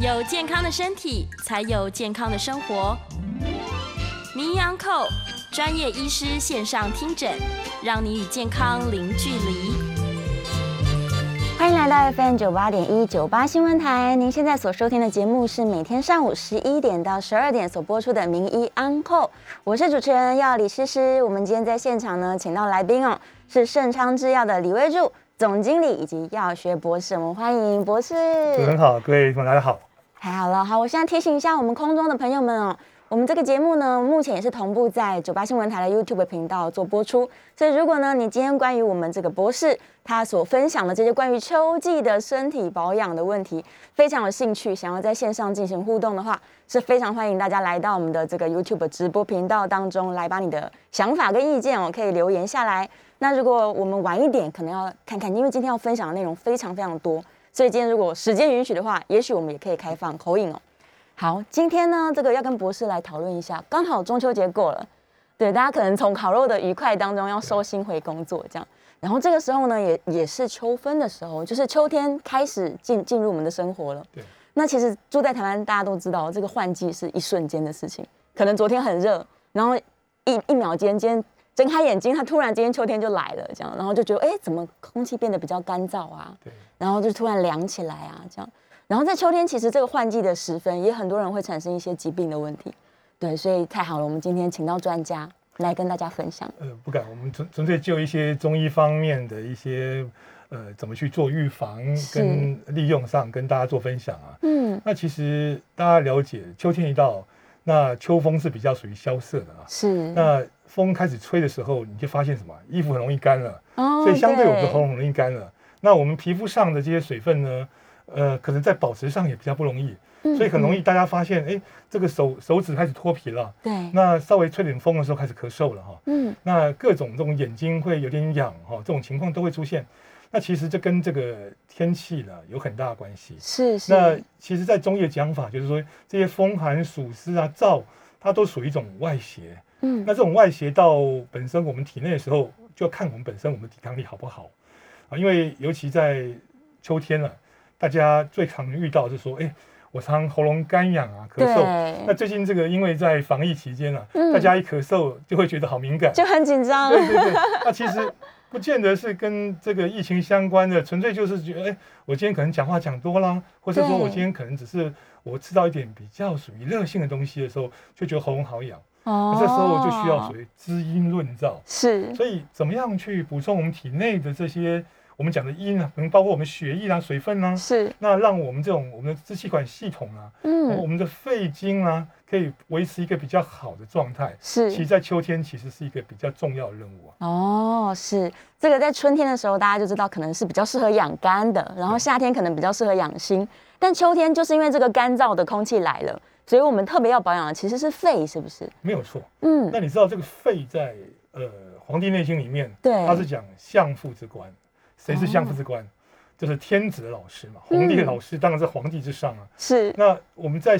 有健康的身体，才有健康的生活。名医安扣专业医师线上听诊，让你与健康零距离。欢迎来到 FM 九八点一九八新闻台。您现在所收听的节目是每天上午十一点到十二点所播出的名医安扣，我是主持人要李诗诗。我们今天在现场呢，请到来宾哦，是盛昌制药的李威柱总经理以及药学博士。我们欢迎博士。主持人好，各位朋友大家好。太好了，好，我现在提醒一下我们空中的朋友们哦。我们这个节目呢，目前也是同步在九八新闻台的 YouTube 频道做播出。所以，如果呢，你今天关于我们这个博士他所分享的这些关于秋季的身体保养的问题，非常有兴趣，想要在线上进行互动的话，是非常欢迎大家来到我们的这个 YouTube 直播频道当中来，把你的想法跟意见哦，可以留言下来。那如果我们晚一点，可能要看看，因为今天要分享的内容非常非常多，所以今天如果时间允许的话，也许我们也可以开放口音哦。好，今天呢，这个要跟博士来讨论一下。刚好中秋节过了，对大家可能从烤肉的愉快当中要收心回工作这样。然后这个时候呢，也也是秋分的时候，就是秋天开始进进入我们的生活了。对。那其实住在台湾，大家都知道，这个换季是一瞬间的事情。可能昨天很热，然后一一秒间，今天睁开眼睛，它突然今天秋天就来了，这样，然后就觉得，哎，怎么空气变得比较干燥啊？对。然后就突然凉起来啊，这样。然后在秋天，其实这个换季的时分，也很多人会产生一些疾病的问题，对，所以太好了，我们今天请到专家来跟大家分享。呃，不敢，我们纯纯粹就一些中医方面的一些，呃，怎么去做预防跟利用上，跟大家做分享啊。嗯，那其实大家了解，秋天一到，那秋风是比较属于萧瑟的啊。是。那风开始吹的时候，你就发现什么？衣服很容易干了，哦，所以相对我们的喉咙容易干了。那我们皮肤上的这些水分呢？呃，可能在保持上也比较不容易，所以很容易大家发现，哎，这个手手指开始脱皮了。对，那稍微吹点风的时候开始咳嗽了哈。嗯，那各种这种眼睛会有点痒哈，这种情况都会出现。那其实这跟这个天气呢有很大的关系。是是。那其实，在中医的讲法就是说，这些风寒暑湿啊燥，它都属于一种外邪。嗯，那这种外邪到本身我们体内的时候，就要看我们本身我们的抵抗力好不好啊。因为尤其在秋天了。大家最常遇到是说，哎，我常喉咙干痒啊，咳嗽。那最近这个，因为在防疫期间啊，大家一咳嗽就会觉得好敏感，就很紧张。对对对，那其实不见得是跟这个疫情相关的，纯粹就是觉得，哎，我今天可能讲话讲多啦，或者说我今天可能只是我吃到一点比较属于热性的东西的时候，就觉得喉咙好痒。哦，这时候就需要所谓滋阴润燥。是，所以怎么样去补充我们体内的这些？我们讲的阴啊，可能包括我们血液啊、水分啊，是那让我们这种我们的支气管系统啊，嗯，我们的肺经啊，可以维持一个比较好的状态。是，其实，在秋天其实是一个比较重要的任务啊。哦，是这个在春天的时候，大家就知道可能是比较适合养肝的，然后夏天可能比较适合养心，但秋天就是因为这个干燥的空气来了，所以我们特别要保养的其实是肺，是不是？没有错。嗯，那你知道这个肺在呃《黄帝内经》里面，对，它是讲相父之官。谁是相父之官？就是天子的老师嘛。皇帝的老师当然是皇帝之上啊。是。那我们在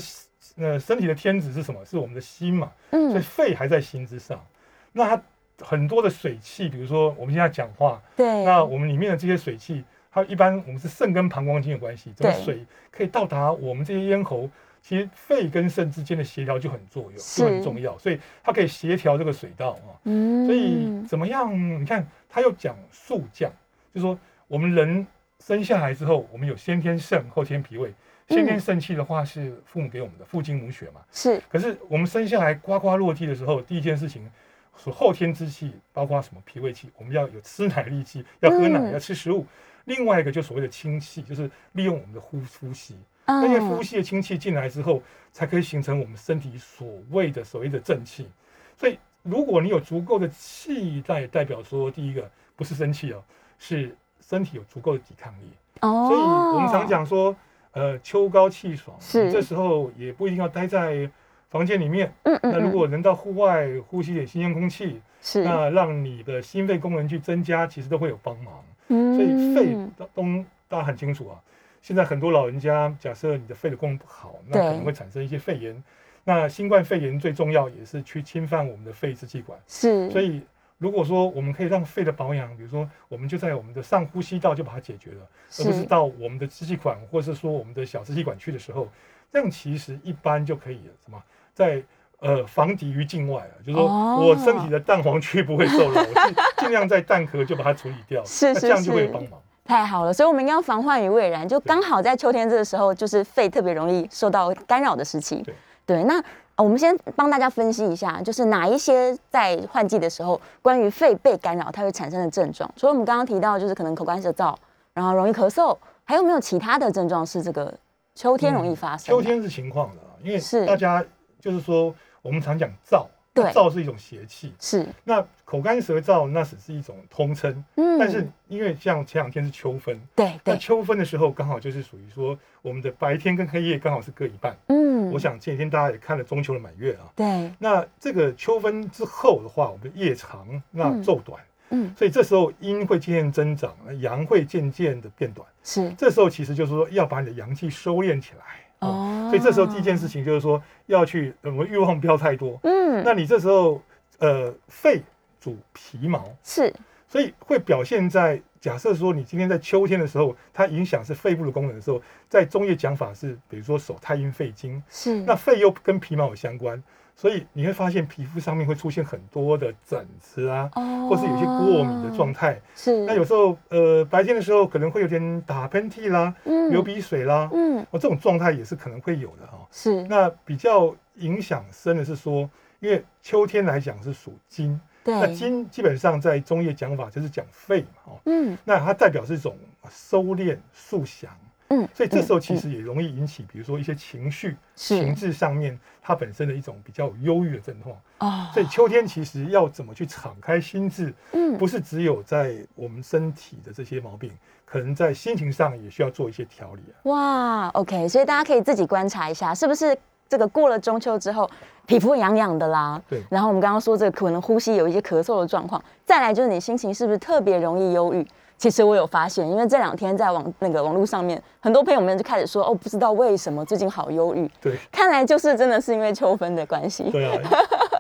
呃身体的天子是什么？是我们的心嘛。嗯。所以肺还在心之上。那它很多的水气，比如说我们现在讲话，对。那我们里面的这些水气，它一般我们是肾跟膀胱经有关系，这个水可以到达我们这些咽喉。其实肺跟肾之间的协调就很作用，就很重要。所以它可以协调这个水道啊。嗯。所以怎么样？你看，他又讲速降。就说我们人生下来之后，我们有先天肾，后天脾胃。先天肾气的话是父母给我们的，父精母血嘛。是。可是我们生下来呱呱落地的时候，第一件事情，所后天之气，包括什么脾胃气，我们要有吃奶力气，要喝奶，要吃食物。另外一个就所谓的清气，就是利用我们的呼呼吸，那些呼吸的氢气进来之后，才可以形成我们身体所谓的所谓的正气。所以如果你有足够的气，代代表说第一个不是生气哦。是身体有足够的抵抗力，哦，所以我们常讲说，呃，秋高气爽，是这时候也不一定要待在房间里面，嗯嗯，那如果能到户外呼吸点新鲜空气，是那让你的心肺功能去增加，其实都会有帮忙，嗯，所以肺都大家很清楚啊。现在很多老人家，假设你的肺的功能不好，那可能会产生一些肺炎。那新冠肺炎最重要也是去侵犯我们的肺支气管，是，所以。如果说我们可以让肺的保养，比如说我们就在我们的上呼吸道就把它解决了，而不是是到我们的支气管或是说我们的小支气管去的时候，这样其实一般就可以了什么在。呃，防敌于境外啊，就是说哦我身体的蛋黄区不会受扰，我尽尽量在蛋壳就把它处理掉，是是那这样就会有帮忙。太好了，所以我们应该要防患于未然，就刚好在秋天这个时候，就是肺特别容易受到干扰的时期。对对，那呃我们先帮大家分析一下，就是哪一些在换季的时候，关于肺被干扰它会产生的症状。除了我们刚刚提到，就是可能口干舌燥，然后容易咳嗽，还有没有其他的症状是这个秋天容易发生的？秋天是情况的啊，因为是大家就是说我们常讲燥，对。燥是一种邪气，是，那口干舌燥那只是一种通称，嗯。但是因为像前两天是秋分，对对，那秋分的时候刚好就是属于说我们的白天跟黑夜刚好是各一半。嗯。我想前几天大家也看了中秋的满月啊，对，那这个秋分之后的话，我们的夜长，那嗯。昼短，嗯。所以这时候阴会渐渐增长，阳会渐渐的变短。是。这时候其实就是说要把你的阳气收敛起来。哦。所以这时候第一件事情就是说要去，呃我们欲望不要太多。嗯。那你这时候，呃，肺主皮毛，是。所以会表现在假设说你今天在秋天的时候，它影响是肺部的功能的时候，在中医讲法是，比如说手太阴肺经，是。那肺又跟皮毛有相关，所以你会发现皮肤上面会出现很多的疹子啊，哦。或是有些过敏的状态。是。那有时候，呃，白天的时候可能会有点打喷嚏啦、嗯。流鼻水啦，嗯。哦，这种状态也是可能会有的哈、是。那比较影响深的是说，因为秋天来讲是属金，那金基本上在中医讲法就是讲肺嘛，哦，嗯。那它代表是一种收敛、肃降，嗯所以这时候其嗯实也容易引起，比如说一些情绪、情志上面它本身的一种比较忧郁的症状。哦所以秋天其实要怎么去敞开心智，嗯不是只有在我们身体的这些毛病，可能在心情上也需要做一些调理啊。哇，OK，所以大家可以自己观察一下，是不是这个过了中秋之后，皮肤痒痒的啦？对然后我们刚刚说这个可能呼吸有一些咳嗽的状况，再来就是你心情是不是特别容易忧郁？其实我有发现，因为这两天在网那个网络上面，很多朋友们就开始说，哦，不知道为什么最近好忧郁，对看来就是真的是因为秋分的关系。对啊，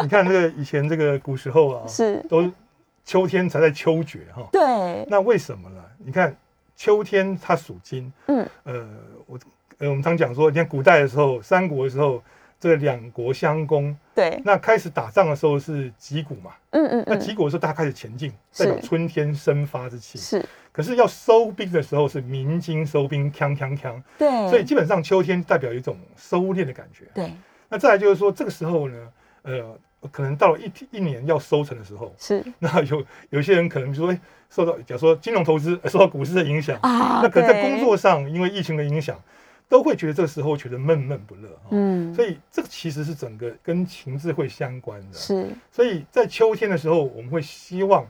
你看这个以前这个古时候啊，是，都秋天才在秋决哈。对，那为什么呢？你看秋天它属金，嗯，呃，我呃我们常讲说，你看古代的时候，三国的时候，这个两国相攻，对，那开始打仗的时候是击鼓嘛，嗯嗯嗯，那击鼓的时候大家开始前进，代表春天生发之气。是，可是要收兵的时候是鸣金收兵，锵锵锵，对，所以基本上秋天代表一种收敛的感觉。对，那再来就是说，这个时候呢，呃，可能到了一一年要收成的时候，是。那有有些人可能就说，哎，受到假如说金融投资呃受到股市的影响，啊那可能在工作上因为疫情的影响，都会觉得这个时候觉得闷闷不乐哈。嗯，所以这个其实是整个跟情志会相关的。是，所以在秋天的时候，我们会希望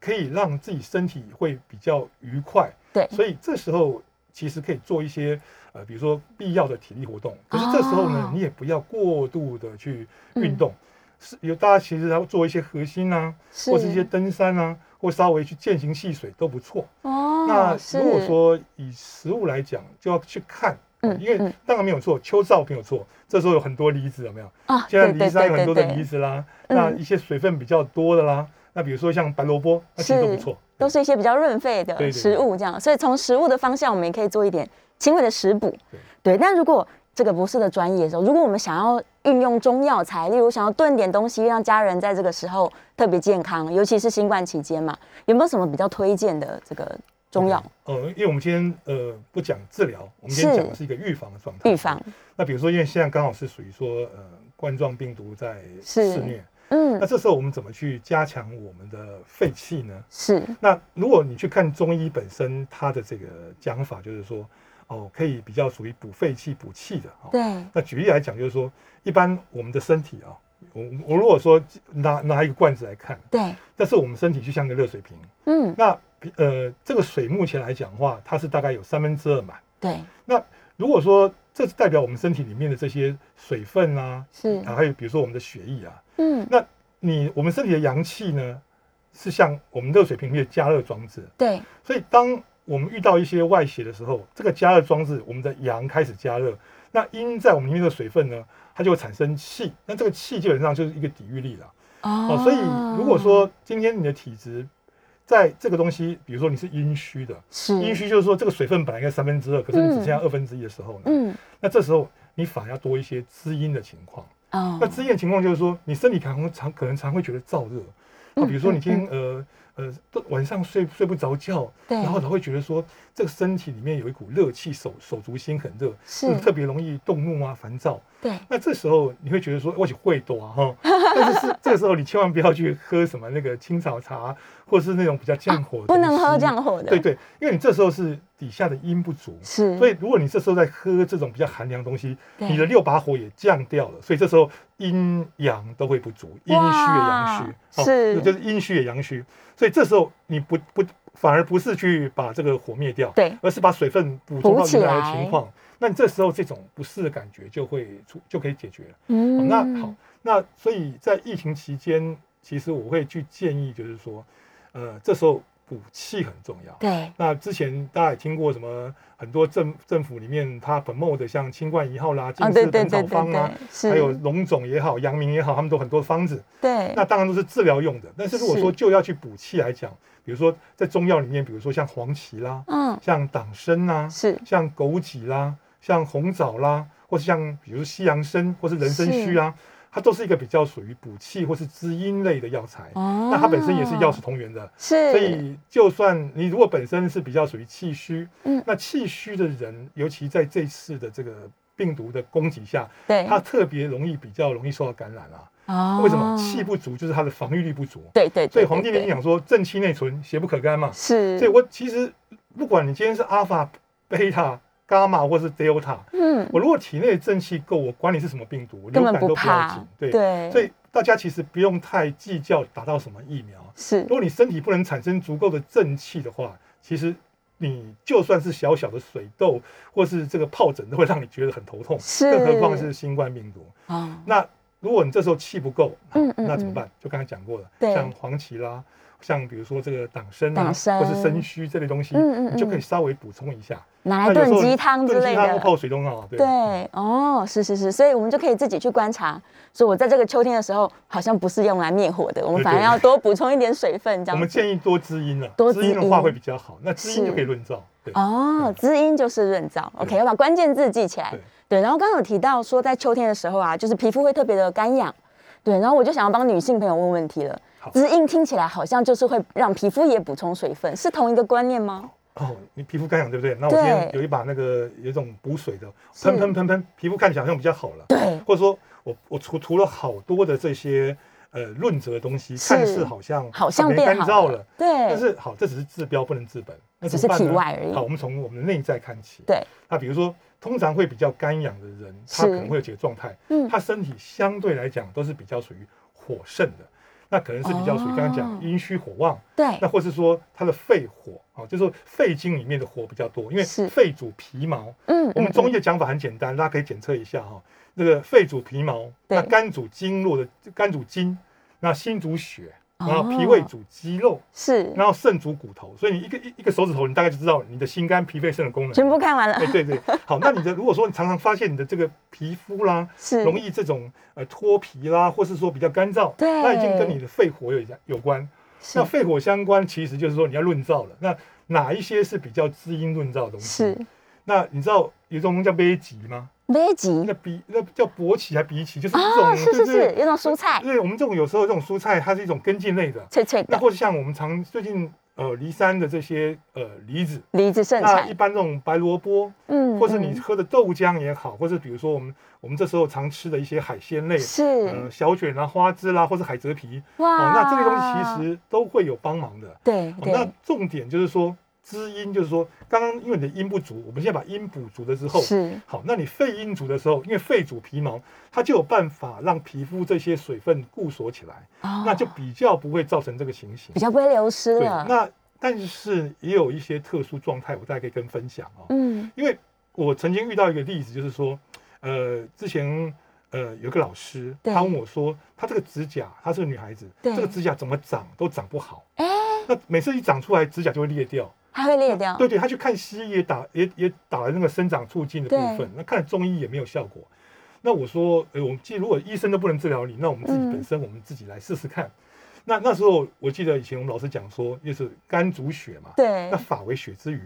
可以让自己身体会比较愉快。对，所以这时候其实可以做一些呃，比如说必要的体力活动。可是这时候呢，哦你也不要过度的去运动。是有大家其实要做一些核心啊，是或是一些登山啊，或稍微去践行戏水都不错。哦，那如果说以食物来讲，就要去看，嗯因为嗯当然没有错，秋燥没有错，这时候有很多离子，有没有？啊，现在对梨山有很多的梨子啦，嗯那一些水分比较多的啦，那比如说像白萝卜，那其实都不是错。都是一些比较润肺的食物，这样，所以从食物的方向，我们也可以做一点轻微的食补。对，但如果这个不是的专业的时候，如果我们想要运用中药材，例如想要炖点东西，让家人在这个时候特别健康，尤其是新冠期间嘛，有没有什么比较推荐的这个中药？呃，因为我们今天呃不讲治疗，我们今天是讲的是一个预防的状态。预防，那比如说，因为现在刚好是属于说呃冠状病毒在肆虐，嗯那，这时候我们怎么去加强我们的肺气呢？是，那如果你去看中医本身，它的这个讲法就是说，哦，可以比较属于补肺气、补气的。哦，对，那举例来讲，就是说，一般我们的身体啊，我我如果说拿拿一个罐子来看，对，但是我们身体就像个热水瓶，嗯，那呃，这个水目前来讲的话，它是大概有三分之二满。对，那如果说这是代表我们身体里面的这些水分啊，是，啊还有比如说我们的血液啊，嗯，那你我们身体的阳气呢，是像我们热水瓶里的加热装置，对，所以当我们遇到一些外邪的时候，这个加热装置，我们的阳开始加热，那阴在我们里面的水分呢，它就会产生气，那这个气基本上就是一个抵御力了。哦。哦，所以如果说今天你的体质在这个东西，比如说你是阴虚的，是。阴虚就是说这个水分本来应该三分之二，可是你只剩下二分之一的时候呢，嗯。那这时候你反而要多一些滋阴的情况。哦。那滋阴的情况就是说，你身体可能常可能常会觉得燥热，嗯啊，比如说你今天呃呃都晚上睡睡不着觉，对。然后他会觉得说这个身体里面有一股热气，手手足心很热，是特别容易动怒啊、烦躁。对。那这时候你会觉得说，我去会多啊哈，但是是这个时候你千万不要去喝什么那个青草茶，或是那种比较降火的、啊不能喝降火的对对，因为你这时候是底下的阴不足，是。所以如果你这时候在喝这种比较寒凉的东西，你的六把火也降掉了，所以这时候阴阳都会不足，阴虚也阳虚，哦是就是阴虚也阳虚，所以这时候你不不反而不是去把这个火灭掉，对。而是把水分补充到原来的情况，那你这时候这种不适的感觉就会出就可以解决了。好嗯那好，那所以在疫情期间，其实我会去建议，就是说，呃，这时候补气很重要。对。那之前大家也听过什么很多政政府里面他 promote 的像清冠一号啦、啊金丝本草方啊，还有龙种也好、阳明也好，他们都很多方子。对。那当然都是治疗用的，但是如果是说就要去补气来讲，比如说在中药里面，比如说像黄芪啦、嗯。像党参啦、是。像枸杞啦、像红枣啦，或是像比如西洋参或是人参须啊，它都是一个比较属于补气或是滋阴类的药材。哦那它本身也是药食同源的，是所以就算你如果本身是比较属于气虚，嗯那气虚的人，尤其在这次的这个病毒的攻击下，对他特别容易比较容易受到感染啊。哦为什么？气不足就是它的防御力不足。对对对所以《黄帝内对经》讲说正气内存，邪不可干嘛。是所以我其实不管你今天是阿尔法、贝塔、伽马或是 delta，嗯我如果体内的正气够，我管你是什么病毒，流感都不要怕紧。对，对所以大家其实不用太计较打到什么疫苗。是如果你身体不能产生足够的正气的话，其实你就算是小小的水痘或是这个疱疹，都会让你觉得很头痛，是更何况是新冠病毒。哦那如果你这时候气不够，嗯嗯那怎么办？就刚才讲过了，像黄芪啦，像比如说这个党参啊，或是参须这类东西，嗯嗯你就可以嗯稍微补充一下。拿来炖鸡汤之类炖鸡汤或的泡水都很好。对。对，哦，是是是，所以我们就可以自己去观察，说我在这个秋天的时候，好像不是用来灭火的，我们反而要多补充一点水分，这样我们。建议多滋阴了，多滋阴。的话会比较好。那滋是阴就可以润燥。对，哦，滋阴就是润燥，OK，要把关键字记起来对。然后刚刚有提到说，在秋天的时候啊，就是皮肤会特别的干痒。对，然后我就想要帮女性朋友问问题了好。滋阴听起来好像就是会让皮肤也补充水分，是同一个观念吗？哦，你皮肤干痒对不对？那我今天有一把那个有一种补水的，是喷喷喷喷，皮肤看起来好像比较好了。对，或者说我我涂涂了好多的这些呃润泽的东西，看似好像好像没变好干燥了。对，但是好，这只是治标不能治本，那只是体外而已好，我们从我们的内在看起。对，那比如说，通常会比较干痒的人，他可能会有几个状态，嗯他身体相对来讲都是比较属于火盛的，那可能是比较属于刚刚哦讲阴虚火旺，对那，或是说他的肺火啊，就是说肺经里面的火比较多，因为肺主皮毛。嗯我们中医嗯的讲法很简单，大家可以检测一下哈。那个肺主皮毛，那肝主经络的肝主筋，那心主血，哦然后脾胃主肌肉，是然后肾主骨头。所以你一个一一个手指头，你大概就知道你的心肝脾肺肾的功能。全部看完了哎，，对对，好，那你的如果说你常常发现你的这个皮肤啦，是容易这种呃脱皮啦，或是说比较干燥，对那已经跟你的肺火有有关。是那肺火相关，其实就是说你要润燥了。那哪一些是比较滋阴润燥的东西？是那你知道有一种东西叫杯吉吗？危急那比那叫勃起还比起，就是一啊，种，是是是，有种蔬菜，对，我们这种有时候这种蔬菜，它是一种根茎类的。脆脆的，那或者像我们常最近呃离山的这些呃梨子，梨子盛那一，般这种白萝卜，嗯或是你嗯喝的豆浆也好，或是比如说我们我们这时候常吃的一些海鲜类，是呃小卷啦、花枝啦，或是海蜇皮，哦，哇，那这些东西其实都会有帮忙的。对哦，那重点就是说滋阴，就是说刚刚因为你的阴不足，我们现在把阴补足了之后，是。好，那你肺阴足的时候，因为肺主皮毛，它就有办法让皮肤这些水分固锁起来，哦。那就比较不会造成这个情形。比。较不会流失，了，那但是也有一些特殊状态，我大概可以跟分享哦。嗯。因为我曾经遇到一个例子，就是说，呃，之前呃有个老师，他问我说，他这个指甲，她是个女孩子，对。这个指甲怎么长都长不好，哎，那每次一长出来，指甲就会裂掉。它会裂掉，对对，他去看西医也打也也打了那个生长促进的部分，那看中医也没有效果。那我说，哎，我们既如果医生都不能治疗你，那我们自己嗯本身我们自己来试试看。那那时候我记得以前我们老师讲说，就是肝主血嘛，对那，法为血之余，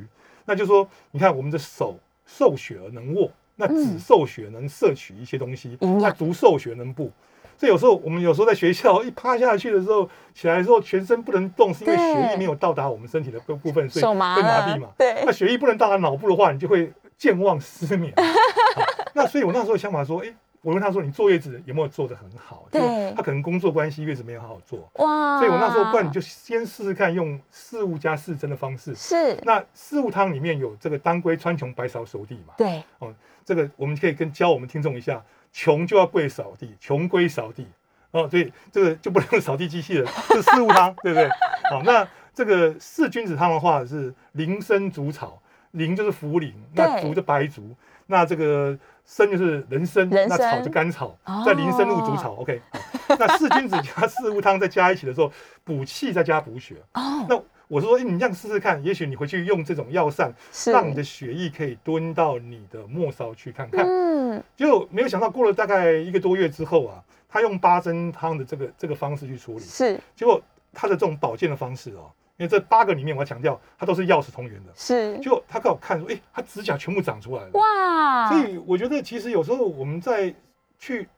那就说你看我们的手受血而能握，那指嗯受血能摄取一些东西，营养那足受血能布。所以有时候我们有时候在学校一趴下去的时候，起来的时候全身不能动，是因为血液没有到达我们身体的部部分，所以会麻痹嘛。对那血液不能到达脑部的话，你就会健忘失眠。好那所以我那时候想法说，哎、我问他说，你坐月子有没有做得很好？对他可能工作关系月子没有好好做，哇，所以我那时候不然你就先试试看用四物加四针的方式。是，那四物汤里面有这个当归、川穹、白芍、熟地嘛？对，哦这个我们可以跟教我们听众一下，穷就要跪扫地，穷归扫地哦，所以这个就不能用扫地机器人，是四物汤，对不对？好，那这个四君子汤的话是林参竹草，林就是茯苓，那对竹就白竹，那这个参就是人参，人那草就甘草哦，在林参入竹草，OK 好。那四君子加 四物汤再加一起的时候，补气再加补血。哦，那我是说，哎，你这样试试看，也许你回去用这种药膳，是，让你的血液可以蹲到你的末梢去看看。嗯，就没有想到过了大概一个多月之后啊，他用八珍汤的这个这个方式去处理，是结果他的这种保健的方式哦，因为这八个里面我要强调，它都是药食同源的。是，结果他刚好看说，哎，他指甲全部长出来了。哇，所以我觉得其实有时候我们在去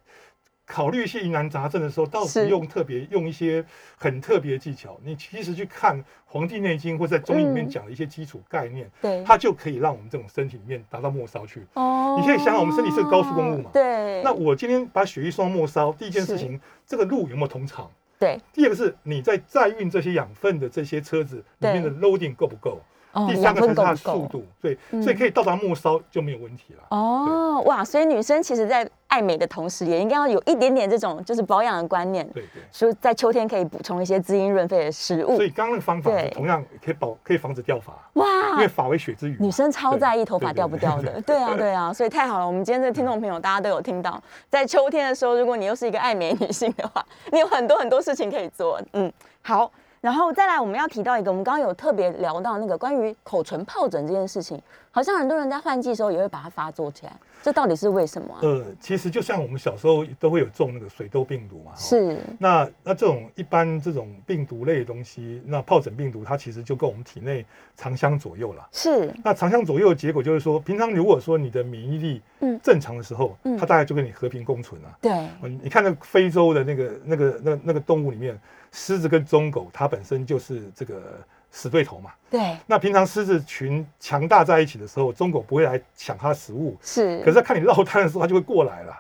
考虑一些疑难杂症的时候，倒是。不用特别用一些很特别的技巧，你其实去看《黄帝内经》或者在中医里面嗯讲的一些基础概念，对，它就可以让我们这种身体里面达到末梢去。哦。你可以想想我们身体是个高速公路嘛。对，那我今天把血液送到末梢，第一件事情，这个路有没有通畅？对，第二个是你在载运这些养分的这些车子里面的 loading 够不够？哦第三个是它的速度，对，嗯所以可以到达末梢就没有问题了。哦，哇，所以女生其实，在爱美的同时，也应该要有一点点这种就是保养的观念，对对。说在秋天可以补充一些滋阴润肺的食物所。以刚刚那个方法同样可以保可以防止掉发，哇因哇为，发为血之余嘛。女生超在意头发掉不掉的，对啊，对啊，所以太好了。我们今天这个听众朋友，大家都有听到，在秋天的时候，如果你又是一个爱美女性的话，你有很多很多事情可以做。嗯，好，然后再来，我们要提到一个，我们刚刚有特别聊到那个关于口唇疱疹这件事情，好像很多人在换季的时候也会把它发作起来，这到底是为什么啊？呃，其实就像我们小时候都会有中那个水痘病毒嘛，哦是，那那这种一般这种病毒类的东西，那疱疹病毒它其实就跟我们体内长相左右了。是，那长相左右的结果就是说，平常如果说你的免疫力嗯正常的时候，嗯它大概就跟你和平共存啊。对，哦你看那非洲的那个那个那那个动物里面，狮子跟棕狗它本身就是这个死对头嘛。对，那平常狮子群强大在一起的时候，中狗不会来抢它的食物，是。可是它看你落单的时候，它就会过来了。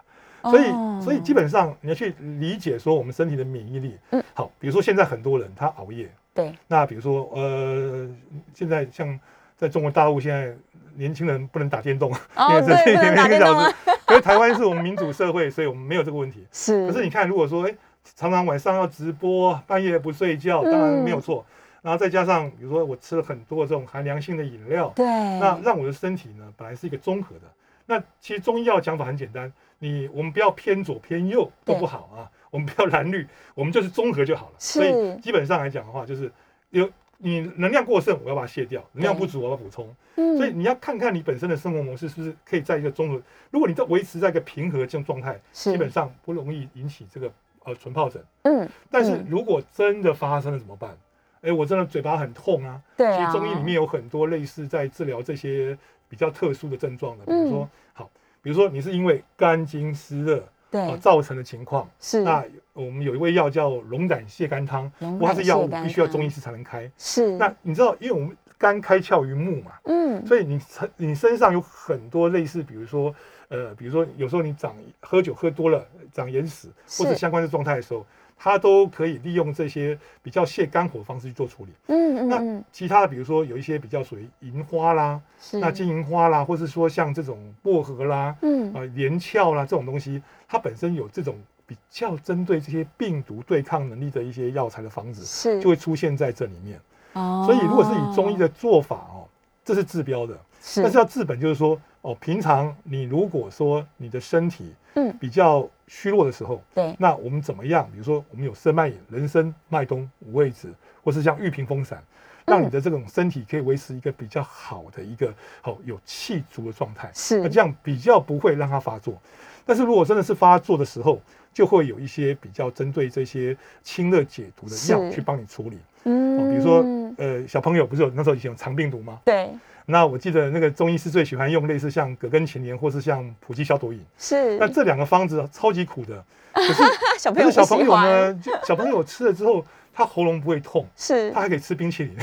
所以，哦所以基本上你要去理解说我们身体的免疫力。嗯好，比如说现在很多人他熬夜，对，那比如说呃，现在像在中国大陆现在年轻人不能打电动，哦 因为这是对不能打一个小时。可是台湾是我们民主社会，所以我们没有这个问题。是。可是你看，如果说哎、常常晚上要直播，半夜不睡觉，当然没有错。然后再加上比如说我吃了很多这种含凉性的饮料，对，那让我的身体呢本来是一个综合的。那其实中医药讲法很简单，你我们不要偏左偏右都不好啊，我们不要蓝绿，我们就是综合就好了。是所以基本上来讲的话，就是有你能量过剩，我要把它卸掉；能量不足，我要补充。嗯所以你要看看你本身的生活模式是不是可以在一个综合。如果你在维持在一个平和的这种状态，是基本上不容易引起这个呃唇疱疹。嗯，但是嗯如果真的发生了怎么办？哎，我真的嘴巴很痛啊。对啊，其实中医里面有很多类似在治疗这些比较特殊的症状的，比如说、嗯好，比如说你是因为肝经湿热啊对造成的情况，是那我们有一味药叫龙胆泻肝汤，不过它是药物，必须要中医师才能开。是那你知道，因为我们肝开窍于目嘛，嗯所以你身你身上有很多类似，比如说呃，比如说有时候你长喝酒喝多了长眼屎或者相关的状态的时候，它都可以利用这些比较泻肝火的方式去做处理。那嗯嗯嗯。其他的，比如说有一些比较属于银花啦，是。那金银花啦，或是说像这种薄荷啦、嗯。啊连翘啦这种东西，它本身有这种比较针对这些病毒对抗能力的一些药材的方子，是。就会出现在这里面。哦。所以如果是以中医的做法哦，这是治标的，是。但是要治本，就是说哦，平常你如果说你的身体嗯比较虚弱的时候，对那我们怎么样？比如说我们有生脉饮、人参、麦冬、五味子，或是像玉屏风散，让你的这种身体可以维持一个比较好的一个哦有气足的状态，是那这样比较不会让它发作。但是如果真的是发作的时候，就会有一些比较针对这些清热解毒的药去帮你处理。嗯哦，比如说呃，小朋友不是有那时候以前有肠病毒吗？对，那我记得那个中医是最喜欢用类似像葛根芩连或是像普济消毒饮，是。那这两个方子超级苦的，可是小朋友小朋友呢，就小朋友吃了之后，他喉咙不会痛，是。他还可以吃冰淇淋，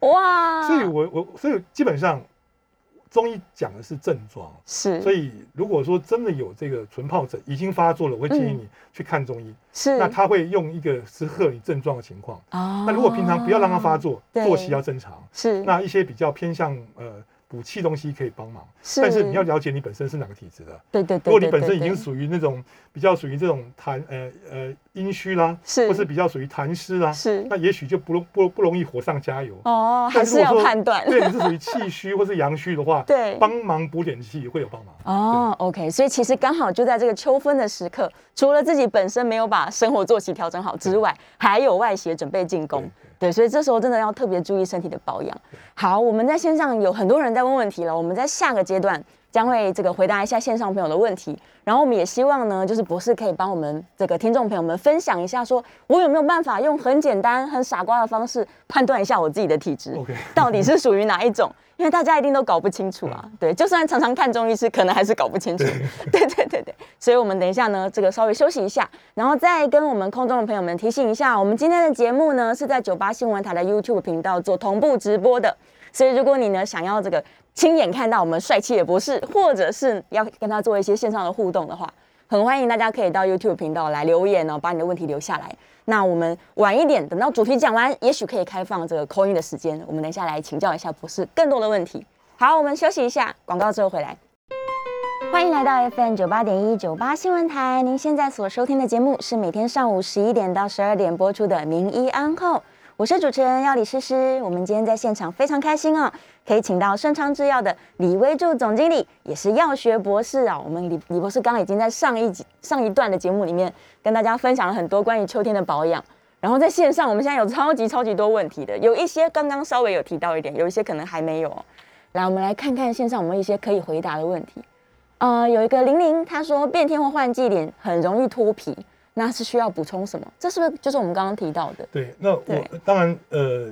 哇，所以我我所以基本上中医讲的是症状，是，所以如果说真的有这个纯疱疹已经发作了，我会建议你去看中医，嗯是。那他会用一个是合你症状的情况。哦。那如果平常不要让它发作，作息要正常，是。那一些比较偏向呃补气东西可以帮忙，是。但是你要了解你本身是哪个体质的。对对对，如果你本身已经属于那种比较属于这种痰呃呃阴虚啦，是。或是比较属于痰湿啦，是。那也许就不容不不容易火上加油。哦，还是要判断，对，你是属于气虚或是阳虚的话，对。帮忙补点气会有帮忙。哦，OK，所以其实刚好就在这个秋分的时刻，除了自己本身没有把生活作息调整好之外，还有外邪准备进攻。对，对所以这时候真的要特别注意身体的保养。好，我们在线上有很多人在问问题了，我们在下个阶段将会这个回答一下线上朋友的问题，然后我们也希望呢，就是博士可以帮我们这个听众朋友们分享一下说我有没有办法用很简单、很傻瓜的方式判断一下我自己的体质？OK 到底是属于哪一种？因为大家一定都搞不清楚啊，对，就算常常看中医师，可能还是搞不清楚。对。对对对，所以我们等一下呢，这个稍微休息一下，然后再跟我们空中的朋友们提醒一下，我们今天的节目呢是在九八新闻台的 YouTube 频道做同步直播的，所以如果你呢想要这个亲眼看到我们帅气的博士，或者是要跟他做一些线上的互动的话，很欢迎大家可以到 YouTube 频道来留言哦，把你的问题留下来。那我们晚一点，等到主题讲完，也许可以开放这个口音的时间，我们等一下来请教一下博士更多的问题。好，我们休息一下，广告之后回来。欢迎来到 FM 九八点一九八新闻台，您现在所收听的节目是每天上午十一点到十二点播出的《名医安后》，我是主持人要李诗诗。我们今天在现场非常开心哦，可以请到顺昌制药的李威柱总经理，也是药学博士啊。我们李李博士刚刚已经在上一集上一段的节目里面跟大家分享了很多关于秋天的保养。然后在线上，我们现在有超级超级多问题的，有一些刚刚稍微有提到一点，有一些可能还没有。来，我们来看看线上我们一些可以回答的问题。呃，有一个玲玲，她说变天或换季脸很容易脱皮，那是需要补充什么？这是不是就是我们刚刚提到的？对，那我当然呃，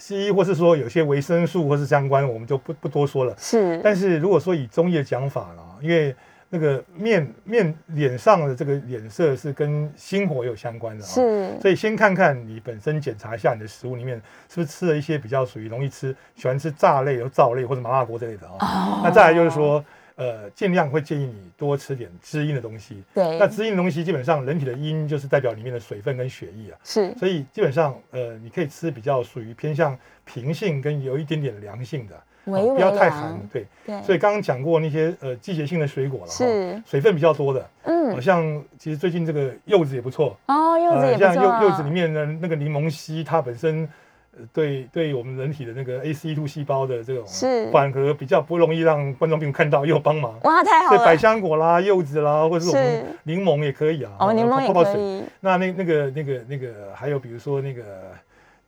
西西医或是说有些维生素或是相关，我们就不不多说了。是，但是如果说以中医的讲法呢，因为那个面面脸上的这个脸色是跟心火有相关的啊，是，所以先看看你本身检查一下你的食物里面是不是吃了一些比较属于容易吃、喜欢吃炸类、或燥类或者麻辣锅之类的啊。哦那再来就是说，呃，尽量会建议你多吃点滋阴的东西。对，那滋阴的东西基本上人体的阴就是代表里面的水分跟血液啊，是。所以基本上呃你可以吃比较属于偏向平性跟有一点点凉性的，微微哦不要太寒。对，对，所以刚刚讲过那些呃季节性的水果了哈，是。水分比较多的，嗯。好嗯，像其实最近这个柚子也不错，哦，柚子也不像错啊，柚柚子里面的那个柠檬烯，它本身呃对对我们人体的那个 ACE2 细胞的这种是反而比较不容易让观众朋友看到，也有帮忙。哇，太好所以百，香果啦、柚子啦，或者是我们柠檬也可以啊。哦，柠檬也泡泡水。可以，那那那个那个那个还有比如说那个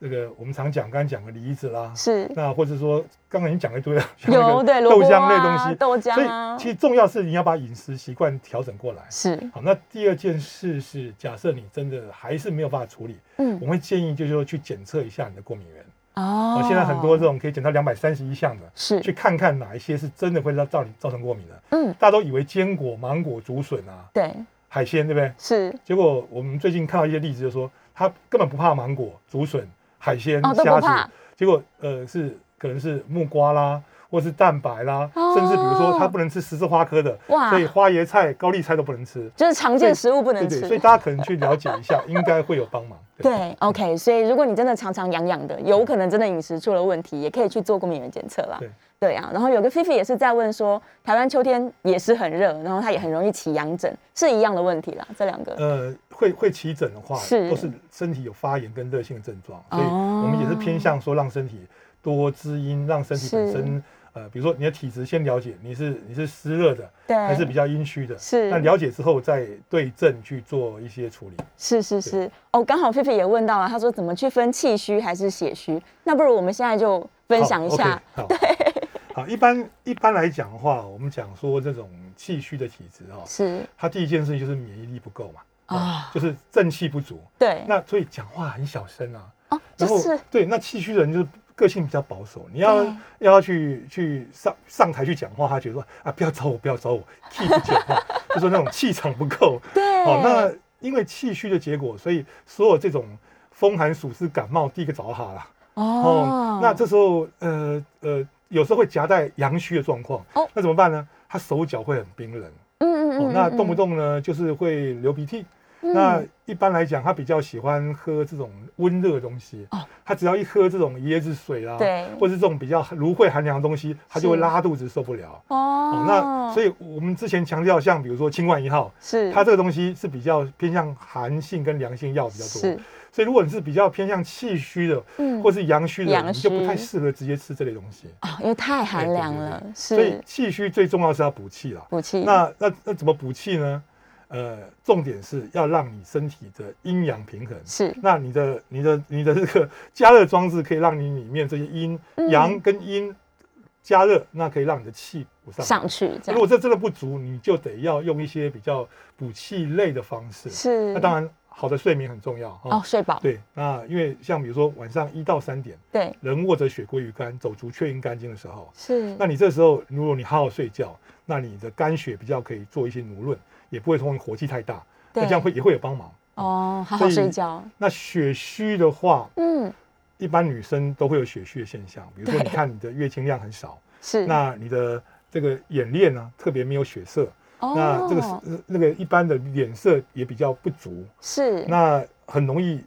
那个我们常讲，刚刚讲的梨子啦，是那或者说刚刚已经讲了一堆了，像那有对豆浆类啊东西，豆所浆啊以，其实重要是你要把饮食习惯调整过来。是，好，那第二件事是，假设你真的还是没有办法处理，嗯我，们会建议就是说去检测一下你的过敏源。哦哦，现在很多这种可以检测两百三十一项的，是，去看看哪一些是真的会让造你造成过敏的。嗯，大家都以为坚果、芒果、竹笋啊、对，海鲜，对不对？是，结果我们最近看到一些例子，就是说他根本不怕芒果、竹笋、海鲜、哦虾怕子，结果呃是可能是木瓜啦，或是蛋白啦，哦甚至比如说他不能吃十字花科的，哇所以花椰菜、高丽菜都不能吃。就是常见食物不能对对，所以。大家可能去了解一下，应该会有帮忙。对，OK，所以如果你真的常常痒痒的，有可能真的饮食出了问题，也可以去做过敏原检测啦。对对啊，然后有个菲菲也是在问说，台湾秋天也是很热，然后它也很容易起痒疹，是一样的问题啦。这两个呃，会会起疹的话，是都是身体有发炎跟热性的症状，所以哦我们也是偏向说让身体多滋阴，让身体本是身呃，比如说你的体质先了解，你是你是湿热的对，还是比较阴虚的，是那了解之后再对症去做一些处理。是是是哦，刚好菲菲也问到了，他说怎么去分气虚还是血虚？那不如我们现在就分享一下。好。OK，好，好，一般一般来讲的话，我们讲说这种气虚的体质哦，是它第一件事情就是免疫力不够嘛，啊啊，就是正气不足。对，那所以讲话很小声啊，哦，就然后是对，那气虚的人就是个性比较保守，你要要去去上上台去讲话，他觉得说啊，不要找我，不要找我，替不讲话，就说那种气场不够。对，哦，那因为气虚的结果，所以所有这种风寒暑湿感冒，第一个找他啦。哦，那这时候呃呃，有时候会夹带阳虚的状况，哦那怎么办呢？他手脚会很冰冷，嗯嗯哦，那动不动呢就是会流鼻涕。那一般来讲，他比较喜欢喝这种温热的东西。哦他只要一喝这种椰子水啦，对或是这种比较芦荟寒凉的东西，他就会拉肚子，受不了。哦哦，那所以我们之前强调，像比如说清冠一号，是它这个东西是比较偏向寒性跟凉性药比较多。是所以如果你是比较偏向气虚的，嗯或是阳虚的人，你就不太适合直接吃这类东西。哦，因为太寒凉了，对对所以是气虚最重要是要补气啦。补气。那那那怎么补气呢？呃，重点是要让你身体的阴阳平衡。是那你的你的你的这个 加热装置可以让你里面这些阴、嗯阳跟阴加热，那可以让你的气补上。上去如果这真的不足，你就得要用一些比较补气类的方式。是那当然，好的睡眠很重要哈。哦，睡饱对，那因为像比如说晚上一到三点，对人握着血归于肝，走足确阴肝经的时候，是那你这时候如果你好好睡觉，那你的肝血比较可以做一些濡润，也不会容易火气太大，那对这样会也会有帮忙。哦，好好睡觉，那血虚的话，嗯。一般女生都会有血虚的现象，比如说你看你的月经量很少，是。那你的这个眼链呢特别没有血色，哦。那这个是呃那个一般的脸色也比较不足，是。那很容易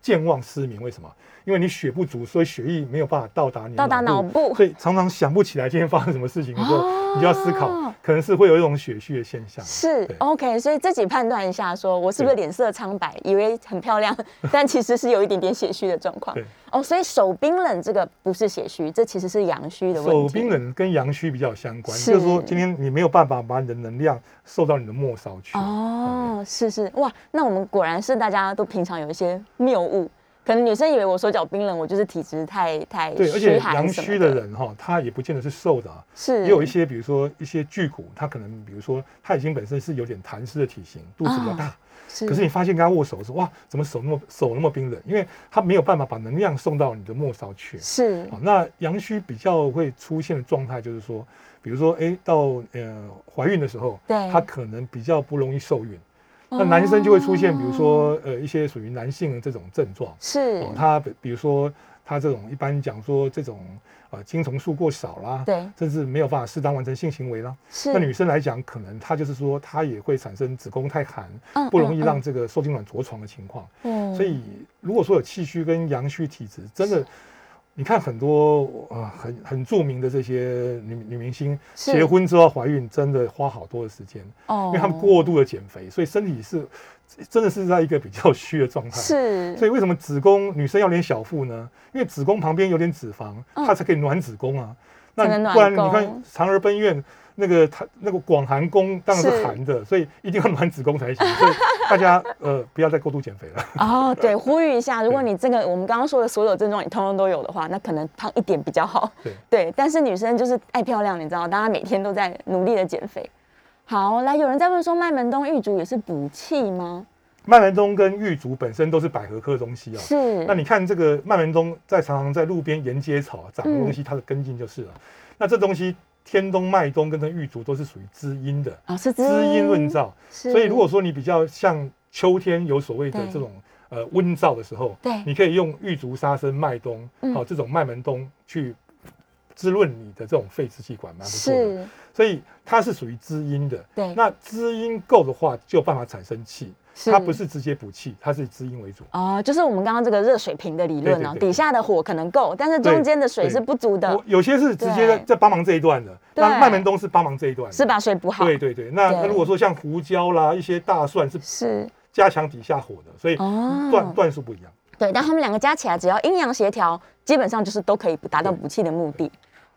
健忘失明。为什么？因为你血不足，所以血液没有办法到达你到达脑部，所以常常想不起来今天发生什么事情的时候，哦你就要思考，可能是会有一种血虚的现象。是 OK，所以自己判断一下，说我是不是对脸色苍白，以为很漂亮，但其实是有一点点血虚的状况。哦，所以手冰冷这个不是血虚，这其实是阳虚的问题。手冰冷跟阳虚比较相关，是就是说今天你没有办法把你的能量受到你的末梢去。哦，是是哇，那我们果然是大家都平常有一些谬误，可能女生以为我手脚冰冷，我就是体质太太对，而且虚寒阳虚的人哈，他也不见得是瘦的啊，是也有一些，比如说一些巨骨，他可能比如说他已经本身是有点痰湿的体型，肚子比较大，啊是可是你发现跟他握手的时候，哇，怎么手那么手那么冰冷？因为他没有办法把能量送到你的末梢去。是哦，那阳虚比较会出现的状态就是说，比如说，哎，到呃怀孕的时候，对他可能比较不容易受孕。那男生就会出现，比如哦说呃一些属于男性的这种症状。是哦，他比比如说他这种一般讲说这种呃精虫数过少啦，对甚至没有办法适当完成性行为啦。是那女生来讲，可能她就是说她也会产生子宫太寒，嗯不容易嗯让这个受精卵着床的情况。嗯所以如果说有气虚跟阳虚体质，真的。你看很多呃很很著名的这些女女明星结婚之后怀孕，真的花好多的时间，哦因为他们过度的减肥，所以身体是真的是在一个比较虚的状态。是所以为什么子宫女生要练小腹呢？因为子宫旁边有点脂肪，嗯它才可以暖子宫啊。那不然你看嫦娥奔月那个它那个广寒宫当然是是寒的，所以一定要暖子宫才行。所以大家呃不要再过度减肥了。哦，对，呼吁一下，如果你这个我们刚刚说的所有症状你通通都有的话，那可能胖一点比较好。对对，但是女生就是爱漂亮，你知道，大家每天都在努力的减肥。好，来，有人在问说，麦门冬玉竹也是补气吗？麦门冬跟玉竹本身都是百合科的东西啊。是，那你看这个麦门冬在常常在路边沿街草长的东西，它的根茎就是了。那这东西天冬、麦冬跟这玉竹都是属于滋阴的，哦是滋阴润燥。所以如果说你比较像秋天有所谓的对这种呃温燥的时候，对你可以用玉竹沙参、麦冬，嗯好、这种麦门冬去滋润你的这种肺支气管，蛮不错的。所以它是属于滋阴的。对，那滋阴够的话，就有办法产生气。是。它不是直接补气，它是以滋阴为主。哦，就是我们刚刚这个热水瓶的理论哦，底下的火可能够，但是中间的水是不足的，有些是直接在在帮忙这一段的，那麦门冬是帮忙这一段，是把水补好。对对对，那对。那如果说像胡椒啦、一些大蒜是是。加强底下火的，所以哦。段段数不一样。对，但他们两个加起来，只要阴阳协调，基本上就是都可以达到补气的目的。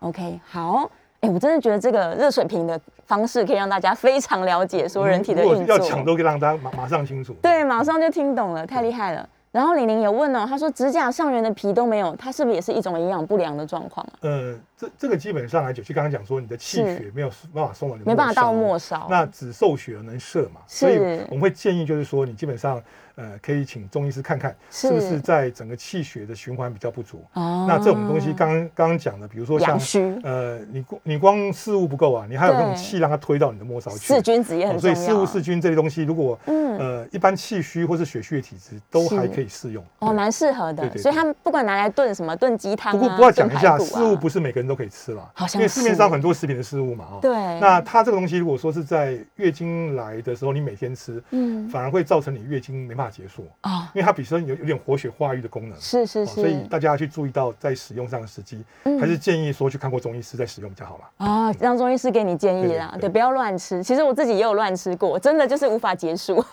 OK，好，哎，我真的觉得这个热水瓶的方式可以让大家非常了解说人体的运作。要抢都可以让大家马马上清楚。对，马上就听懂了，太厉害了。然后玲玲也问哦，她说指甲上缘的皮都没有，它是不是也是一种营养不良的状况啊？呃，这这个基本上来讲，就刚刚讲说你的气血没有办法送到，没办法到末梢，那只受血而能摄嘛，所以我们会建议就是说你基本上。呃，可以请中医师看看是不是在整个气血的循环比较不足。哦，那这种东西刚刚刚讲的，比如说像呃，你你光事物不够啊，你还有那种气让它推到你的末梢去。四君子也很重要。所以四物四君这些东西，如果呃一般气虚或是血虚的体质，都还可以适用。哦，蛮适合的。所以他们不管拿来炖什么，炖鸡汤。不过不要讲一下，四物不是每个人都可以吃了，因为市面上很多食品的四物嘛。哦，对。那它这个东西，如果说是在月经来的时候，你每天吃，嗯，反而会造成你月经没办法结束啊。因为它本身有有点活血化瘀的功能，是是是，所以大家要去注意到在使用上的时机，还是建议说去看过中医师再使用比较好了。啊，让中医师给你建议啦，对，不要乱吃。其实我自己也有乱吃过，真的就是无法结束。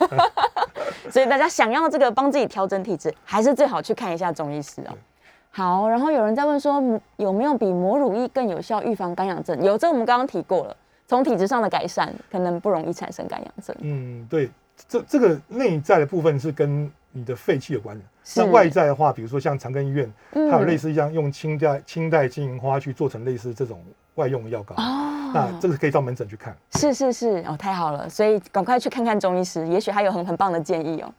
所以大家想要这个帮自己调整体质，还是最好去看一下中医师哦。好，然后有人在问说，有没有比母乳液更有效预防干痒症？有，这我们刚刚提过了，从体质上的改善，可能不容易产生干痒症。嗯，对，这这个内在的部分是跟你的肺气有关的，那外在的话，比如说像长庚医院，它有类似一样用清代清代金银花去做成类似这种外用的药膏，那这个可以到门诊去看。是是是，哦，太好了，所以赶快去看看中医师，也许他有很很棒的建议哦。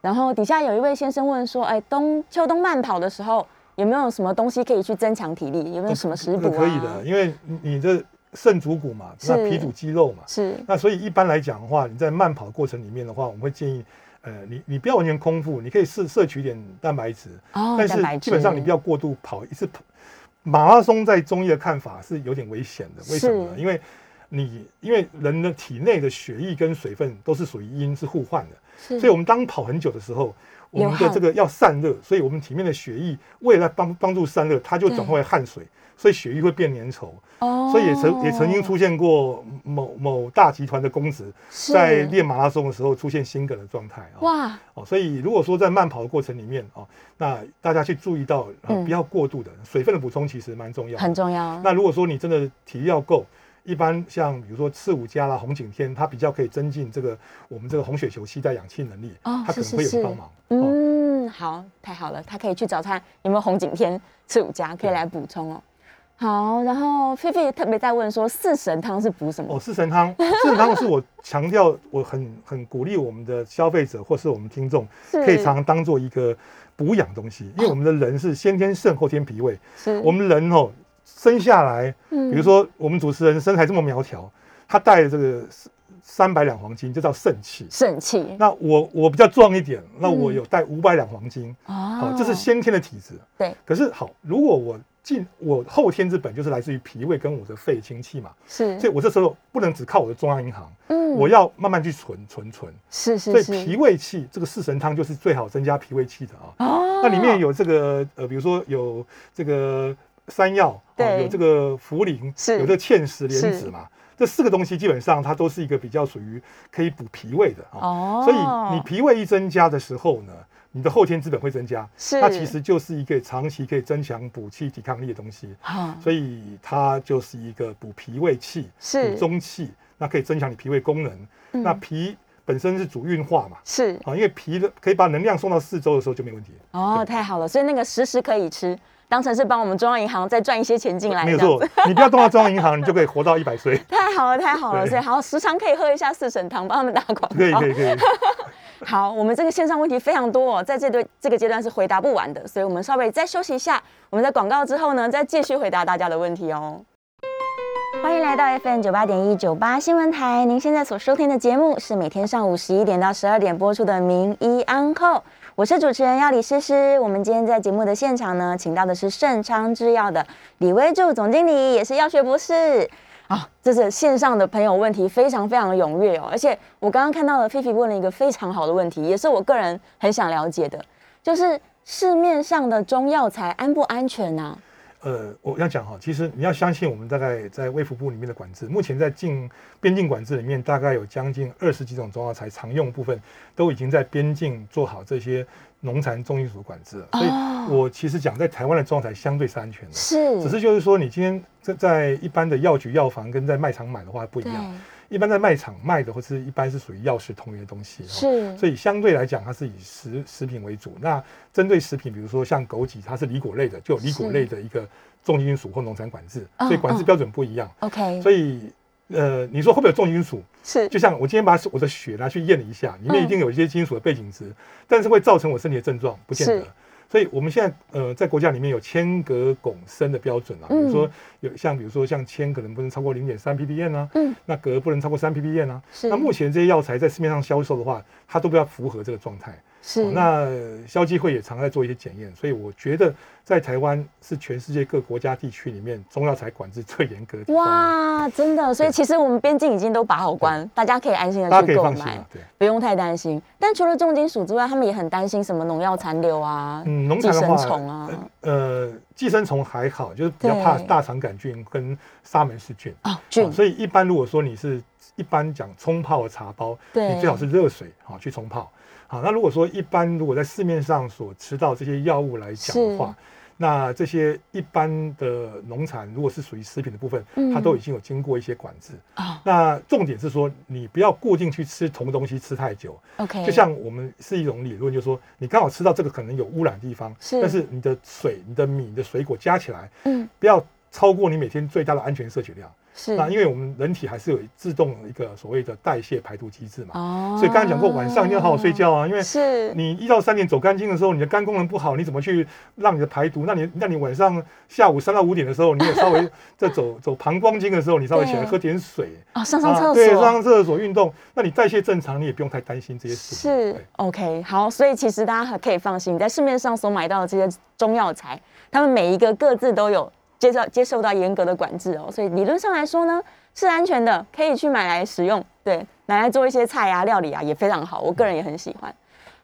然后底下有一位先生问说，哎，冬秋冬慢跑的时候有没有什么东西可以去增强体力？有没有什么食补可以的，因为你的肾主骨嘛，那脾主肌肉嘛，是。那所以一般来讲的话，你在慢跑过程里面的话，我们会建议。呃，你你不要完全空腹，你可以摄摄取一点蛋白质，但是基本上你不要过度跑一次跑。马拉松在中医的看法是有点危险的，为什么呢？因为你因为人的体内的血液跟水分都是属于阴是互换的，所以我们当跑很久的时候，我们的这个要散热，所以我们体面的血液为了帮帮助散热，它就转化为汗水。所以血液会变粘稠，哦，所以也曾也曾经出现过某某大集团的公子在练马拉松的时候出现心梗的状态啊，哇，哦，所以如果说在慢跑的过程里面哦，那大家去注意到不要过度的水分的补充其实蛮重要，很重要。那如果说你真的体力要够，一般像比如说刺五加啦、红景天，它比较可以增进这个我们这个红血球期待氧气能力，哦，它可能会有帮忙。嗯，好，太好了，他可以去找他有没有红景天、刺五加可以来补充哦。好，然后菲菲特别在问说，四神汤是补什么？哦，四神汤，四神汤是我强调，我很很鼓励我们的消费者或是我们听众，可以常常当做一个补养东西，因为我们的人是先天肾后天脾胃，是我们人哦生下来，比如说我们主持人身材这么苗条，他带这个三百两黄金，就叫肾气，肾气。那我我比较壮一点，那我有带五百两黄金，哦，这是先天的体质。对，可是好，如果我进我后天之本就是来自于脾胃跟我的肺清气嘛，是，所以我这时候不能只靠我的中央银行，嗯，我要慢慢去存存存，是是，所以脾胃气这个四神汤就是最好增加脾胃气的啊，哦，那里面有这个呃，比如说有这个山药，对，有这个茯苓，是，有这个芡实莲子嘛，这四个东西基本上它都是一个比较属于可以补脾胃的啊，哦，所以你脾胃一增加的时候呢。你的后天资本会增加，是，它其实就是一个长期可以增强补气抵抗力的东西，所以它就是一个补脾胃气，是。补中气，那可以增强你脾胃功能。那脾本身是主运化嘛，是。啊，因为脾的可以把能量送到四周的时候就没问题。哦，太好了，所以那个时时可以吃，当成是帮我们中央银行再赚一些钱进来。没有错，你不要动到中央银行，你就可以活到一百岁。太好了，太好了，所以好时常可以喝一下四神汤，帮他们打广告。可以，可以，可以。好，我们这个线上问题非常多，哦，在这对这个阶段是回答不完的，所以我们稍微再休息一下。我们在广告之后呢，再继续回答大家的问题哦。欢迎来到 FM 九八点一九八新闻台，您现在所收听的节目是每天上午十一点到十二点播出的《名医安扣》，我是主持人要李诗诗。我们今天在节目的现场呢，请到的是盛昌制药的李威柱总经理，也是药学博士。啊，这是线上的朋友问题非常非常踊跃哦，而且我刚刚看到了菲菲问了一个非常好的问题，也是我个人很想了解的，就是市面上的中药材安不安全呢？呃，我要讲哈，其实你要相信我们大概在卫福部里面的管制，目前在境边境管制里面，大概有将近二十几种中药材常用部分，都已经在边境做好这些农残重金属管制了。所以哦我其实讲，在台湾的中药材相对是安全的，是，只是就是说，你今天在在一般的药局、药房跟在卖场买的话不一对，样。一般在卖场卖的，或是一般是属于药食同源的东西。哦是，所以相对来讲，它是以食食品为主。那针对食品，比如说像枸杞，它是梨果类的，就有梨果类的一个重金属或农产管制，嗯所以管制标准不一样。OK，所以呃，你说会不会有重金属？是就像我今天把我的血拿去验了一下，里面嗯一定有一些金属的背景值，但是会造成我身体的症状，不见得是。所以我们现在呃，在国家里面有铅镉汞砷的标准啊，比如说有像比如说像铅可能不能超过零点三 ppm 啊，嗯，那镉不能超过三 ppm 啊。是，那目前这些药材在市面上销售的话，它都不要符合这个状态。是哦那消基会也常在做一些检验，所以我觉得在台湾是全世界各国家地区里面中药材管制最严格的。哇，真的，所以其实我们边境已经都把好关，大家可以安心的去购买。不用太担心。但除了重金属之外，他们也很担心什么农药残留啊、嗯，农寄生残的话，虫啊。呃，寄生虫还好，就是比较怕大肠杆菌跟沙门氏菌。哦，菌哦，所以一般如果说你是一般讲冲泡的茶包，对你最好是热水好去冲泡。好，那如果说一般如果在市面上所吃到这些药物来讲的话，那这些一般的农产如果是属于食品的部分，嗯它都已经有经过一些管制。哦那重点是说，你不要固定去吃同东西吃太久。，OK，就像我们是一种理论，就是说你刚好吃到这个可能有污染的地方，是但是你的水、你的米、你的水果加起来，嗯不要超过你每天最大的安全摄取量。是。那因为我们人体还是有自动一个所谓的代谢排毒机制嘛，哦。所以刚才讲过，晚上一定要好好睡觉啊，因为是。你一到三点走肝经的时候，你的肝功能不好，你怎么去让你的排毒？那你那你晚上下午三到五点的时候，你也稍微 在走走膀胱经的时候，你稍微起来喝点水，哦，上上厕所。对，上上厕所运动，那你代谢正常，你也不用太担心这些事。情。是 OK 好，所以其实大家还可以放心，在市面上所买到的这些中药材，他们每一个各自都有接受接受到严格的管制哦，所以理论上来说呢是安全的，可以去买来食用，对，拿来做一些菜呀、料理啊也非常好，我个人也很喜欢。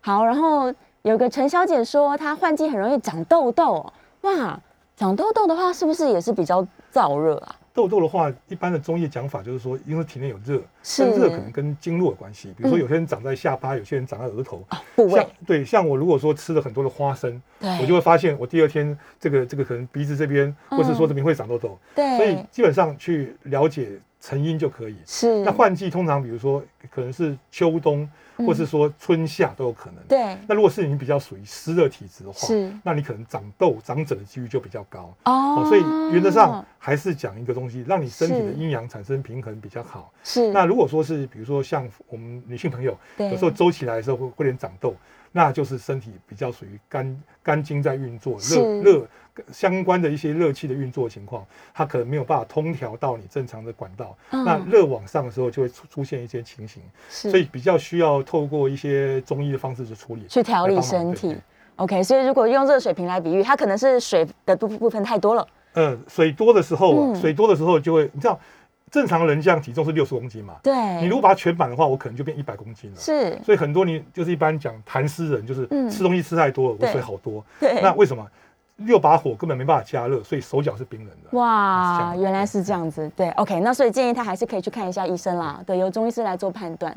好，然后有个陈小姐说她换季很容易长痘痘哦，哇，长痘痘的话是不是也是比较燥热啊？痘痘的话，一般的中医讲法就是说，因为体内有热，是但热可能跟经络有关系。比如说，嗯有些人长在下巴，有些人长在额头。部位像对，像我如果说吃了很多的花生，我就会发现我第二天这个这个可能鼻子这边，或是说这边会长痘痘。对，所以基本上去了解成因就可以。是那换季通常比如说可能是秋冬，或是说春夏都有可能。嗯对那如果是你比较属于湿热体质的话是，那你可能长痘、长疹的几率就比较高。哦哦，所以原则上还是讲一个东西，让你身体的是阴阳产生平衡比较好。是那如果说是比如说像我们女性朋友，有时候周期来的时候会会有点长痘，那就是身体比较属于肝肝经在运作，是。热热相关的一些热气的运作情况，它可能没有办法通调到你正常的管道，嗯。那热往上的时候就会出出现一些情形，所以比较需要透过一些中医的方式去处理，去调理身体。OK，所以如果用热水瓶来比喻，它可能是水的部部分太多了，嗯，水多的时候啊，嗯。水多的时候就会，你知道，正常人这样体重是六十公斤嘛，对，你如果把它全满的话，我可能就变一百公斤了。是，所以很多你就是一般讲痰湿人，就是嗯。吃东西吃太多了，水好多。对，那为什么六把火根本没办法加热，所以手脚是冰冷的？哇，原来是这样子，对，OK，那所以建议他还是可以去看一下医生啦，对，由中医师来做判断。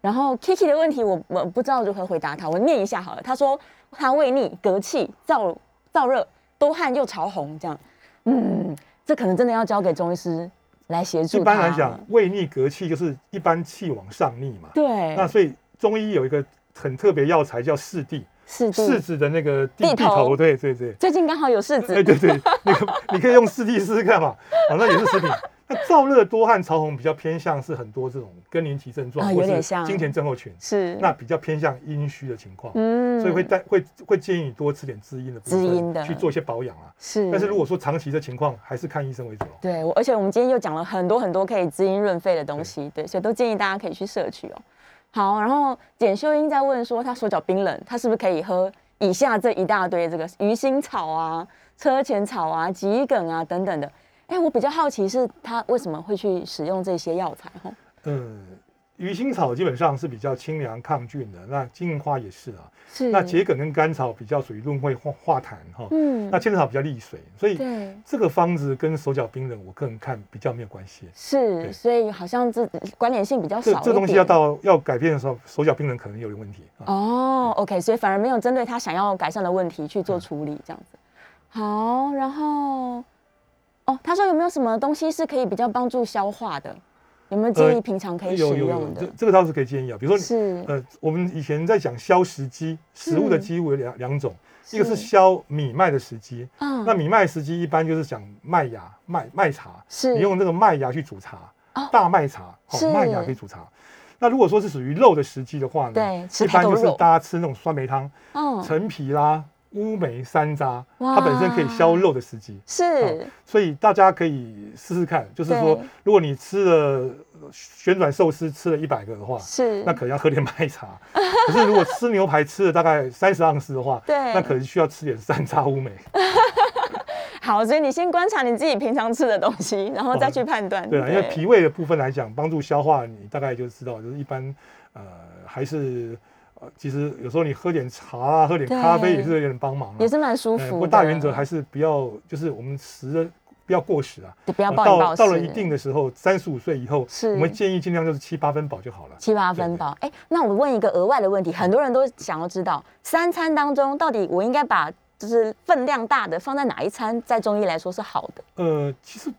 然后 Kiki 的问题我我不知道如何回答他，我念一下好了。他说他胃逆、嗝气、燥燥热、多汗又潮红，这样，嗯，这可能真的要交给中医师来协助一。般来讲，胃逆隔气就是一般气往上逆嘛。对，那所以中医有一个很特别药材叫四地，是柿子的那个地地头头，对对对。最近刚好有柿子，哎，对对，那个你可以用四地试试看嘛，好，那也是食品。那燥热多汗潮红比较偏向是很多这种更年期症状，有点像金钱症候群，是那比较偏向阴虚的情况，嗯所以会带会会建议你多吃点滋阴的滋阴的去做一些保养啊。是，但是如果说长期的情况，还是看医生为主哦。对，我而且我们今天又讲了很多很多可以滋阴润肺的东西，对，所以都建议大家可以去摄取哦。好，然后简秀英在问说，她手脚冰冷，她是不是可以喝以下这一大堆这个鱼腥草啊、车前草啊、桔梗啊等等的？哎，我比较好奇是他为什么会去使用这些药材？哈，嗯，鱼腥草基本上是比较清凉抗菌的，那金银花也是啊。是那桔梗跟甘草比较属于润肺化化痰哈，嗯那千层草比较利水，所以对这个方子跟手脚冰冷，我个人看比较没有关系。是，所以好像这关联性比较少一这这东西要到要改变的时候，手脚冰冷可能有点问题啊。哦，OK，所以反而没有针对他想要改善的问题去嗯做处理，这样子。好，然后哦，他说有没有什么东西是可以比较帮助消化的？有没有建议平常可以使有有有用，的？这这个倒是可以建议啊。比如说，是，呃，我们以前在讲消食机，食物的嗯机物有两两种，一个是是消米麦的食机，嗯那米麦食机一般就是讲麦芽、麦麦茶，是你用这个麦芽去煮茶哦，大麦茶，是哦，麦芽可以煮茶。那如果说是属于肉的食机的话呢，对一般就是大家吃那种酸梅汤，嗯陈皮啦、乌梅、山楂，它本身可以消肉的时机。是所以大家可以试试看，就是说，如果你吃了旋转寿司吃了一百个的话，是，那可能要喝点麦茶。可是如果吃牛排吃了大概三十盎司的话，对那可能需要吃点山楂乌梅。好，所以你先观察你自己平常吃的东西，然后再去判断。对啊，因为脾胃的部分来讲，帮助消化，你大概就知道，就是一般呃还是呃，其实有时候你喝点茶啊，喝点咖啡也是有点帮忙啊。也是蛮舒服不过大原则还是不要，就是我们食的不要过时啊。对不要呃暴饮暴食。到到了一定的时候，三十五岁以后，是我们建议尽量就是七八分饱就好了。七八分饱。哎，那我问一个额外的问题，很多人都想要知道，三餐当中到底我应该把就是分量大的放在哪一餐，在中医来说是好的？呃，其实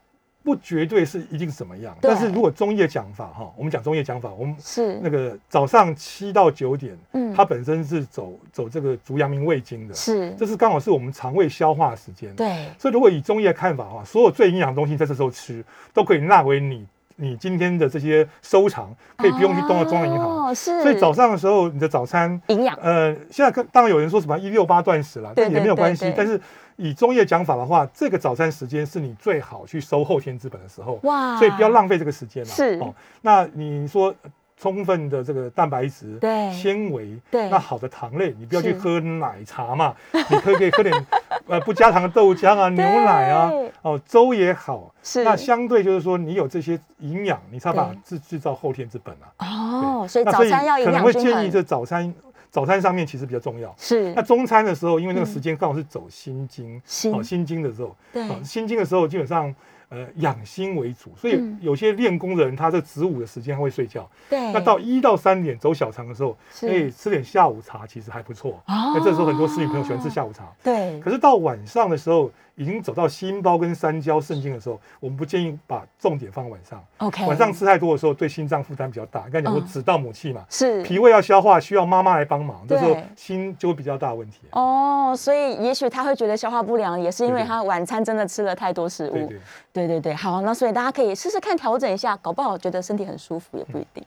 不绝对是一定什么样，但是如果中医的讲法哈，我们讲中医的讲法，我们是。那个早上七到九点，嗯。它本身是走走这个足阳明胃经的，是，这是刚好是我们肠胃消化的时间。，对，所以如果以中医的看法的话，所有最营养的东西在这时候吃，都可以纳为你你今天的这些收藏，可以不用去动到中央银行。哦，是。所以早上的时候，你的早餐营养呃，现在跟当然有人说什么一六八断食了，对但也没有对关系。但是以中医的讲法的话，这个早餐时间是你最好去收后天资本的时候，哇所以不要浪费这个时间了。是哦，那你说呃充分的这个蛋白质、对。纤维，对。那好的糖类，你不要去喝奶茶嘛，你可以可以喝点呃不加糖的豆浆啊、牛奶啊，哦粥也好。是。那相对就是说，你有这些营养，你才有办法制制造后天之本啊。哦，所以那早餐要营可能会建议这。早餐早餐上面其实比较重要。是。那中餐的时候，因为那个时间刚好是走心经，心。哦，心经的时候，对。哦，心经的时候基本上呃养心为主，所以嗯。有些练功的人，他在子午的时间他会睡觉，对。那到一到三点走小肠的时候，是。哎，吃点下午茶其实还不错。哦。那这时候很多侍女朋友喜欢吃下午茶，对。可是到晚上的时候，已经走到心包跟三焦肾经的时候，我们不建议把重点放晚上。，OK，晚上吃太多的时候，对心脏负担比较大。刚才讲说嗯子道母气嘛，是脾胃要消化，需要妈妈来帮忙，这时候心就会比较大的问题。哦，所以也许他会觉得消化不良，也是因为他晚餐真的吃了太多食物。对对。对对对，好，那所以大家可以试试看调整一下，搞不好觉得身体很舒服也不一定。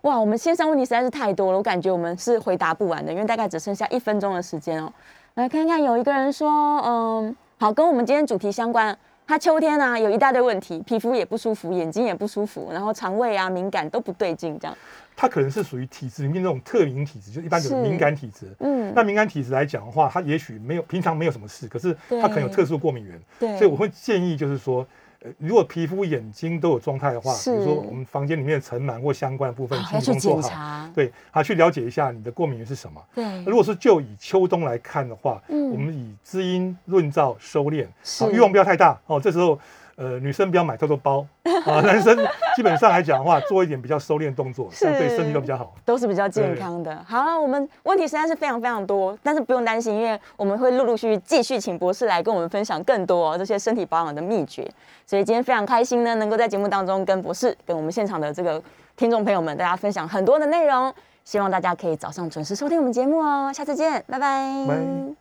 哇，我们线上问题实在是太多了，我感觉我们是回答不完的，因为大概只剩下一分钟的时间哦。来看看，有一个人说，嗯，好，跟我们今天主题相关。他秋天啊有一大堆问题，皮肤也不舒服，眼睛也不舒服，然后肠胃啊敏感都不对劲，这样。它可能是属于体质里面那种特敏体质，就一般有是敏感体质。嗯，那敏感体质来讲的话，它也许没有平常没有什么事，可是它可能有特殊过敏源，对，所以我会建议就是说。呃，如果皮肤、眼睛都有状态的话，比如说我们房间里面的尘螨或相关的部分啊要去清理工作好。对，好去了解一下你的过敏源是什么。对，如果是就以秋冬来看的话，嗯我们以滋阴润燥收敛，是好欲望不要太大哦。这时候，呃，女生不要买太多包 啊，男生基本上来讲的话，做一点比较收敛的动作，这样对身体都比较好。都是比较健康的。好了，我们问题实在是非常非常多，但是不用担心，因为我们会陆陆续续继续请博士来跟我们分享更多、哦、这些身体保养的秘诀。所以今天非常开心呢，能够在节目当中跟博士、跟我们现场的这个听众朋友们，大家分享很多的内容。希望大家可以早上准时收听我们节目哦。下次见，拜拜。拜